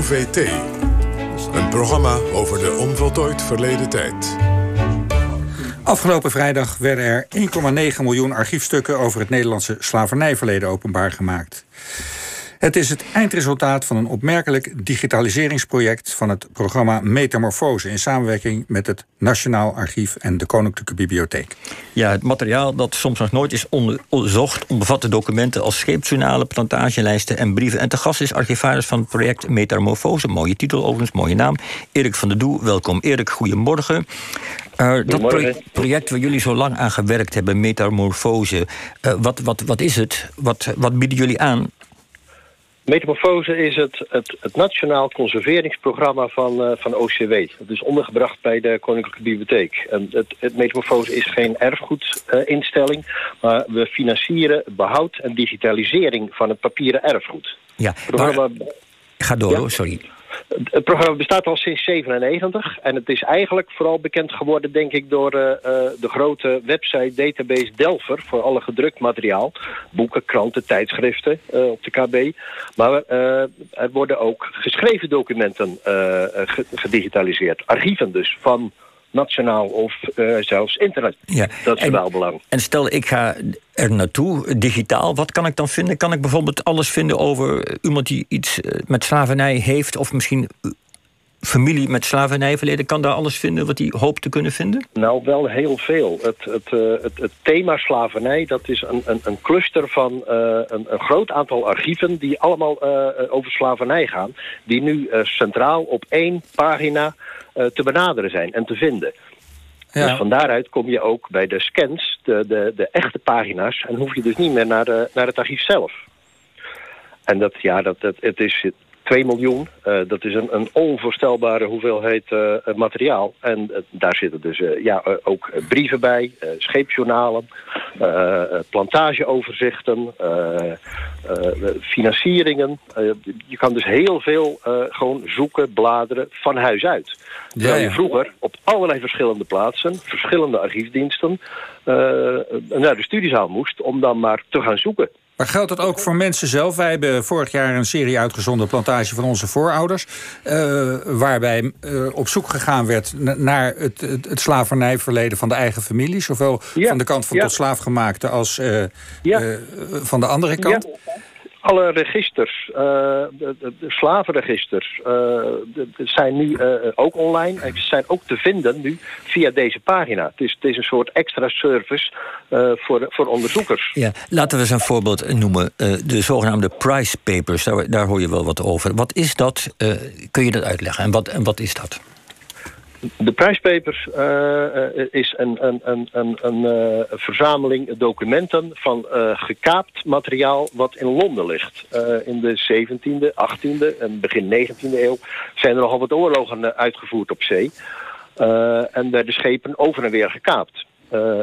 OVT. Een programma over de onvoltooid verleden tijd. Afgelopen vrijdag werden er 1,9 miljoen archiefstukken over het Nederlandse slavernijverleden openbaar gemaakt. Het is het eindresultaat van een opmerkelijk digitaliseringsproject van het programma Metamorfose in samenwerking met het Nationaal Archief en de Koninklijke Bibliotheek. Ja, het materiaal dat soms nog nooit is onderzocht bevatte documenten als scheepsjournalen, plantagelijsten en brieven. En te gast is archivaris van het project Metamorfose. Mooie titel overigens, mooie naam. Erik van der Doe, welkom. Erik, goedemorgen. Uh, dat project waar jullie zo lang aan gewerkt hebben, Metamorfose, uh, wat, wat, wat is het? Wat, wat bieden jullie aan? Metamorfose is het, het, het Nationaal Conserveringsprogramma van, uh, van OCW. Dat is ondergebracht bij de Koninklijke Bibliotheek. En het, het Metamorfose is geen erfgoedinstelling... Uh, maar we financieren behoud en digitalisering van het papieren erfgoed. Ja, programma... Ga door, sorry. Het programma bestaat al sinds 97 en het is eigenlijk vooral bekend geworden, denk ik, door uh, de grote website database Delver voor alle gedrukt materiaal. Boeken, kranten, tijdschriften uh, op de KB. Maar er worden ook geschreven documenten gedigitaliseerd. Archieven dus, van nationaal of uh, zelfs internet. Ja. Dat is wel belang. En stel, ik ga er naartoe, digitaal, wat kan ik dan vinden? Kan ik bijvoorbeeld alles vinden over iemand die iets eh, met slavernij heeft... of misschien familie met slavernijverleden, kan daar alles vinden wat hij hoopt te kunnen vinden? Nou, wel heel veel. Het, het, uh, het, het thema slavernij, dat is een, een, een cluster van uh, een, een, groot aantal archieven... die allemaal uh, over slavernij gaan. Die nu centraal op één pagina te benaderen zijn en te vinden. Ja. Dus van daaruit kom je ook bij de scans, de, de, de echte pagina's... en hoef je dus niet meer naar, de, naar het archief zelf. En dat, ja, dat, dat, het is 2 miljoen. Uh, dat is een, een onvoorstelbare hoeveelheid uh, materiaal. En uh, daar zitten dus ja, ook brieven bij, scheepsjournalen, plantageoverzichten, financieringen. je kan dus heel veel gewoon zoeken, bladeren van huis uit. Terwijl ja, ja. je vroeger op allerlei verschillende plaatsen, verschillende archiefdiensten, naar de studiezaal moest om dan maar te gaan zoeken. Maar geldt dat ook voor mensen zelf? Wij hebben vorig jaar een serie uitgezonden, Plantage van onze voorouders. Uh, waarbij uh, op zoek gegaan werd naar het, het, het, slavernijverleden van de eigen familie. Zowel ja. van de kant van ja. tot slaafgemaakte als uh, ja. van de andere kant alle registers, uh, de, de, slavenregisters, de, zijn nu uh, ook online. En ze zijn ook te vinden nu via deze pagina. Het is, het is een soort extra service voor, voor onderzoekers. Ja, laten we eens een voorbeeld noemen. de zogenaamde price papers, daar, daar, hoor je wel wat over. Wat is dat? kun je dat uitleggen? En wat, en wat is dat? De prijspapers uh, is een, een, een, een, een uh, verzameling documenten van gekaapt materiaal wat in Londen ligt. in de 17e, 18e en begin 19e eeuw zijn er nogal wat oorlogen uitgevoerd op zee. en werden schepen over en weer gekaapt.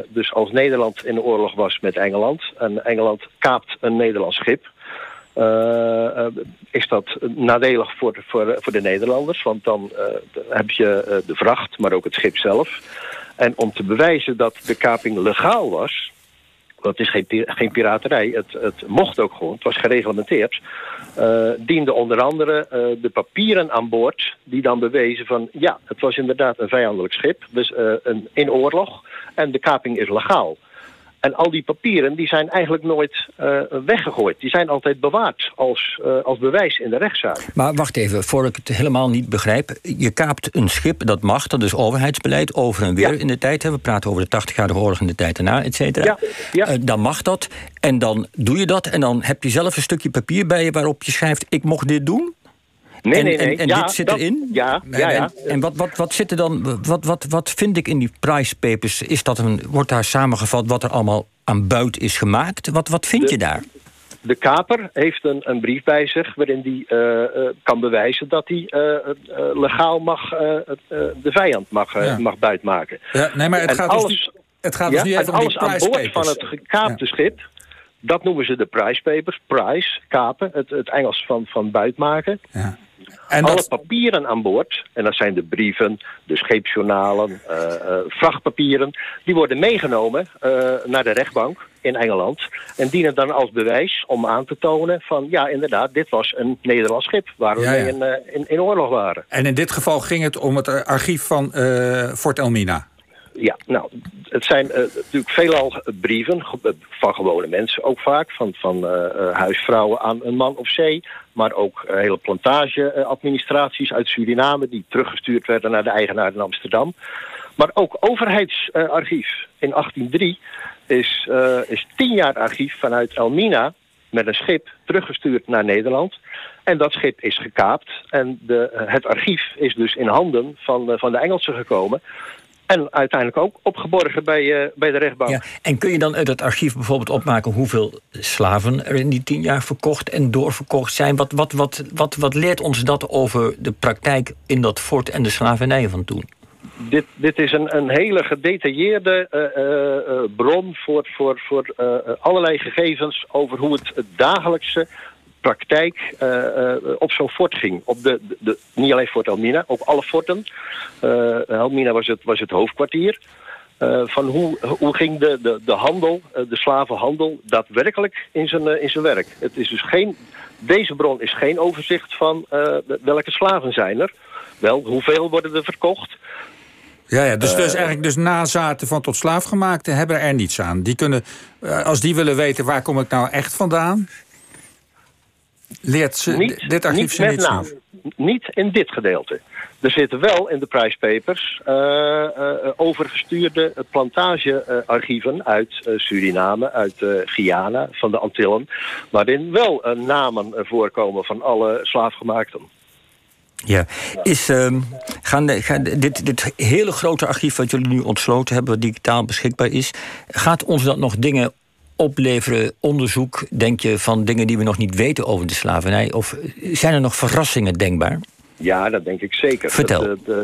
dus als Nederland in de oorlog was met Engeland en Engeland kaapt een Nederlands schip uh, is dat nadelig voor, voor, voor de Nederlanders. Want dan uh, heb je de vracht, maar ook het schip zelf. En om te bewijzen dat de kaping legaal was... dat is geen, geen piraterij, het, het mocht ook gewoon, het was gereglementeerd... Uh, diende onder andere de papieren aan boord... die dan bewezen van, ja, het was inderdaad een vijandelijk schip... dus een, in oorlog en de kaping is legaal. En al die papieren die zijn eigenlijk nooit uh, weggegooid. Die zijn altijd bewaard als, uh, als bewijs in de rechtszaak. Maar wacht even, voor ik het helemaal niet begrijp. Je kaapt een schip, dat mag, dat is overheidsbeleid, over en weer ja. in de tijd. Hè. We praten over de 80-jarige oorlog in de tijd daarna, et cetera. Ja. Ja. Uh, dan mag dat. En dan doe je dat en dan heb je zelf een stukje papier bij je... waarop je schrijft, ik mocht dit doen... Nee, en, nee, nee. En, en ja, dit zit dat, erin? Ja, ja, ja. En, en, wat, wat, wat zit er dan? Wat, wat, wat vind ik in die price papers? Is dat een, wordt daar samengevat wat er allemaal aan buit is gemaakt? Wat, wat vind de, je daar? De kaper heeft een, een brief bij zich waarin hij uh, uh, kan bewijzen dat hij uh, legaal mag, de vijand mag, ja. mag buitmaken. Ja, nee, maar het en gaat alles, dus, niet, het gaat dus niet even en alles om die aan boord papers. van het gekaapte ja. schip, dat noemen ze de price papers. Price, kapen, het, het Engels van, van buitmaken. Ja. En Alle dat... papieren aan boord, en dat zijn de brieven, de scheepsjournalen, uh, uh, vrachtpapieren... die worden meegenomen uh, naar de rechtbank. in Engeland. En dienen dan als bewijs om aan te tonen van ja, inderdaad, dit was een Nederlands schip waar we Ja, ja. mee in, eh, in, in oorlog waren. En in dit geval ging het om het archief van eh, Fort Elmina. Ja, nou, het zijn eh, natuurlijk veelal brieven ge- van gewone mensen, ook vaak van, van eh, eh, huisvrouwen aan een man op zee, maar ook eh, hele plantage-administraties uit Suriname die teruggestuurd werden naar de eigenaar in Amsterdam. Maar ook overheidsarchief. in 1803 is, eh, is tien jaar archief vanuit Elmina met een schip teruggestuurd naar Nederland. En dat schip is gekaapt. En de, eh, het archief is dus in handen van, eh, van de Engelsen gekomen. En uiteindelijk ook opgeborgen bij, eh, bij de rechtbank. Ja, en kun je dan uit het archief bijvoorbeeld opmaken hoeveel slaven er in die tien jaar verkocht en doorverkocht zijn? Wat, wat, wat, wat, wat leert ons dat over de praktijk in dat fort en de slavernij van toen? Dit, dit is een, een hele gedetailleerde eh, eh, eh, bron voor, voor, voor eh, eh, allerlei gegevens over hoe het dagelijkse praktijk eh, eh, op zo'n fort ging. Op de, de, de- niet alleen Fort Elmina, ook alle forten. Eh, Elmina was het, was het hoofdkwartier. Van hoe, hoe ging de, de, de handel, de slavenhandel, daadwerkelijk in zijn, in zijn werk. Het is dus geen, deze bron is geen overzicht van welke slaven zijn er. Wel, hoeveel worden er verkocht? Ja, ja dus, dus eigenlijk dus nazaten van tot slaafgemaakte hebben er niets aan. Die kunnen, als die willen weten waar kom ik nou echt vandaan, leert ze niet, dit archief niet ze met niet naam. Niet in dit gedeelte. Er zitten wel in de prijspapers eh, eh, overgestuurde plantagearchieven uit eh, Suriname, uit Guyana, van de Antillen, waarin wel namen voorkomen van alle slaafgemaakten. Ja, is, ehm, gaan de, gaan de- dit, dit hele grote archief wat jullie nu ontsloten hebben, wat digitaal beschikbaar is, gaat ons dat nog dingen opleveren, onderzoek, denk je, van dingen die we nog niet weten over de slavernij? Of zijn er nog verrassingen denkbaar? Ja, dat denk ik zeker. Vertel. Het, het, eh,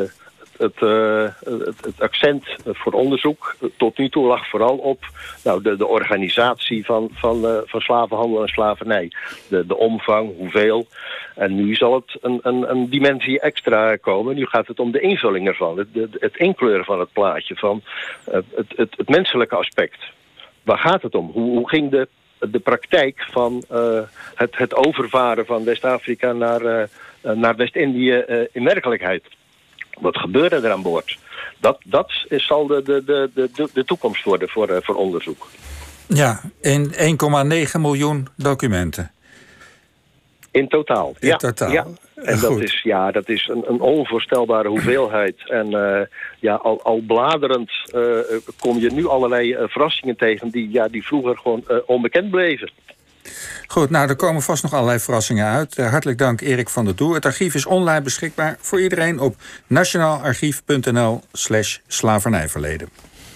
het, eh, het, het accent voor onderzoek eh, tot nu toe lag vooral op nou, de, de organisatie van, van, van slavenhandel en slavernij. De, de omvang, hoeveel. En nu zal het een, een, een dimensie extra komen. Nu gaat het om de invulling ervan. Het, het, het inkleuren van het plaatje. Van het, het, het menselijke aspect. Waar gaat het om? Hoe, hoe ging de, de praktijk van eh, het, het overvaren van West-Afrika naar, eh, eh, naar West-Indië in werkelijkheid? Wat gebeurde er aan boord? Dat, dat is, zal de, de, de, de, de toekomst worden voor, voor onderzoek. Ja, in 1,9 miljoen documenten. In totaal. In ja, totaal. Ja. En dat is, ja, dat is een, een onvoorstelbare hoeveelheid. En eh, ja, al, al bladerend eh, kom je nu allerlei eh, verrassingen tegen... Die, ja, die vroeger gewoon onbekend bleven. Goed, nou, er komen vast nog allerlei verrassingen uit. Hartelijk dank, Erik van der Doel. Het archief is online beschikbaar voor iedereen op nationaalarchief.nl slash slavernijverleden.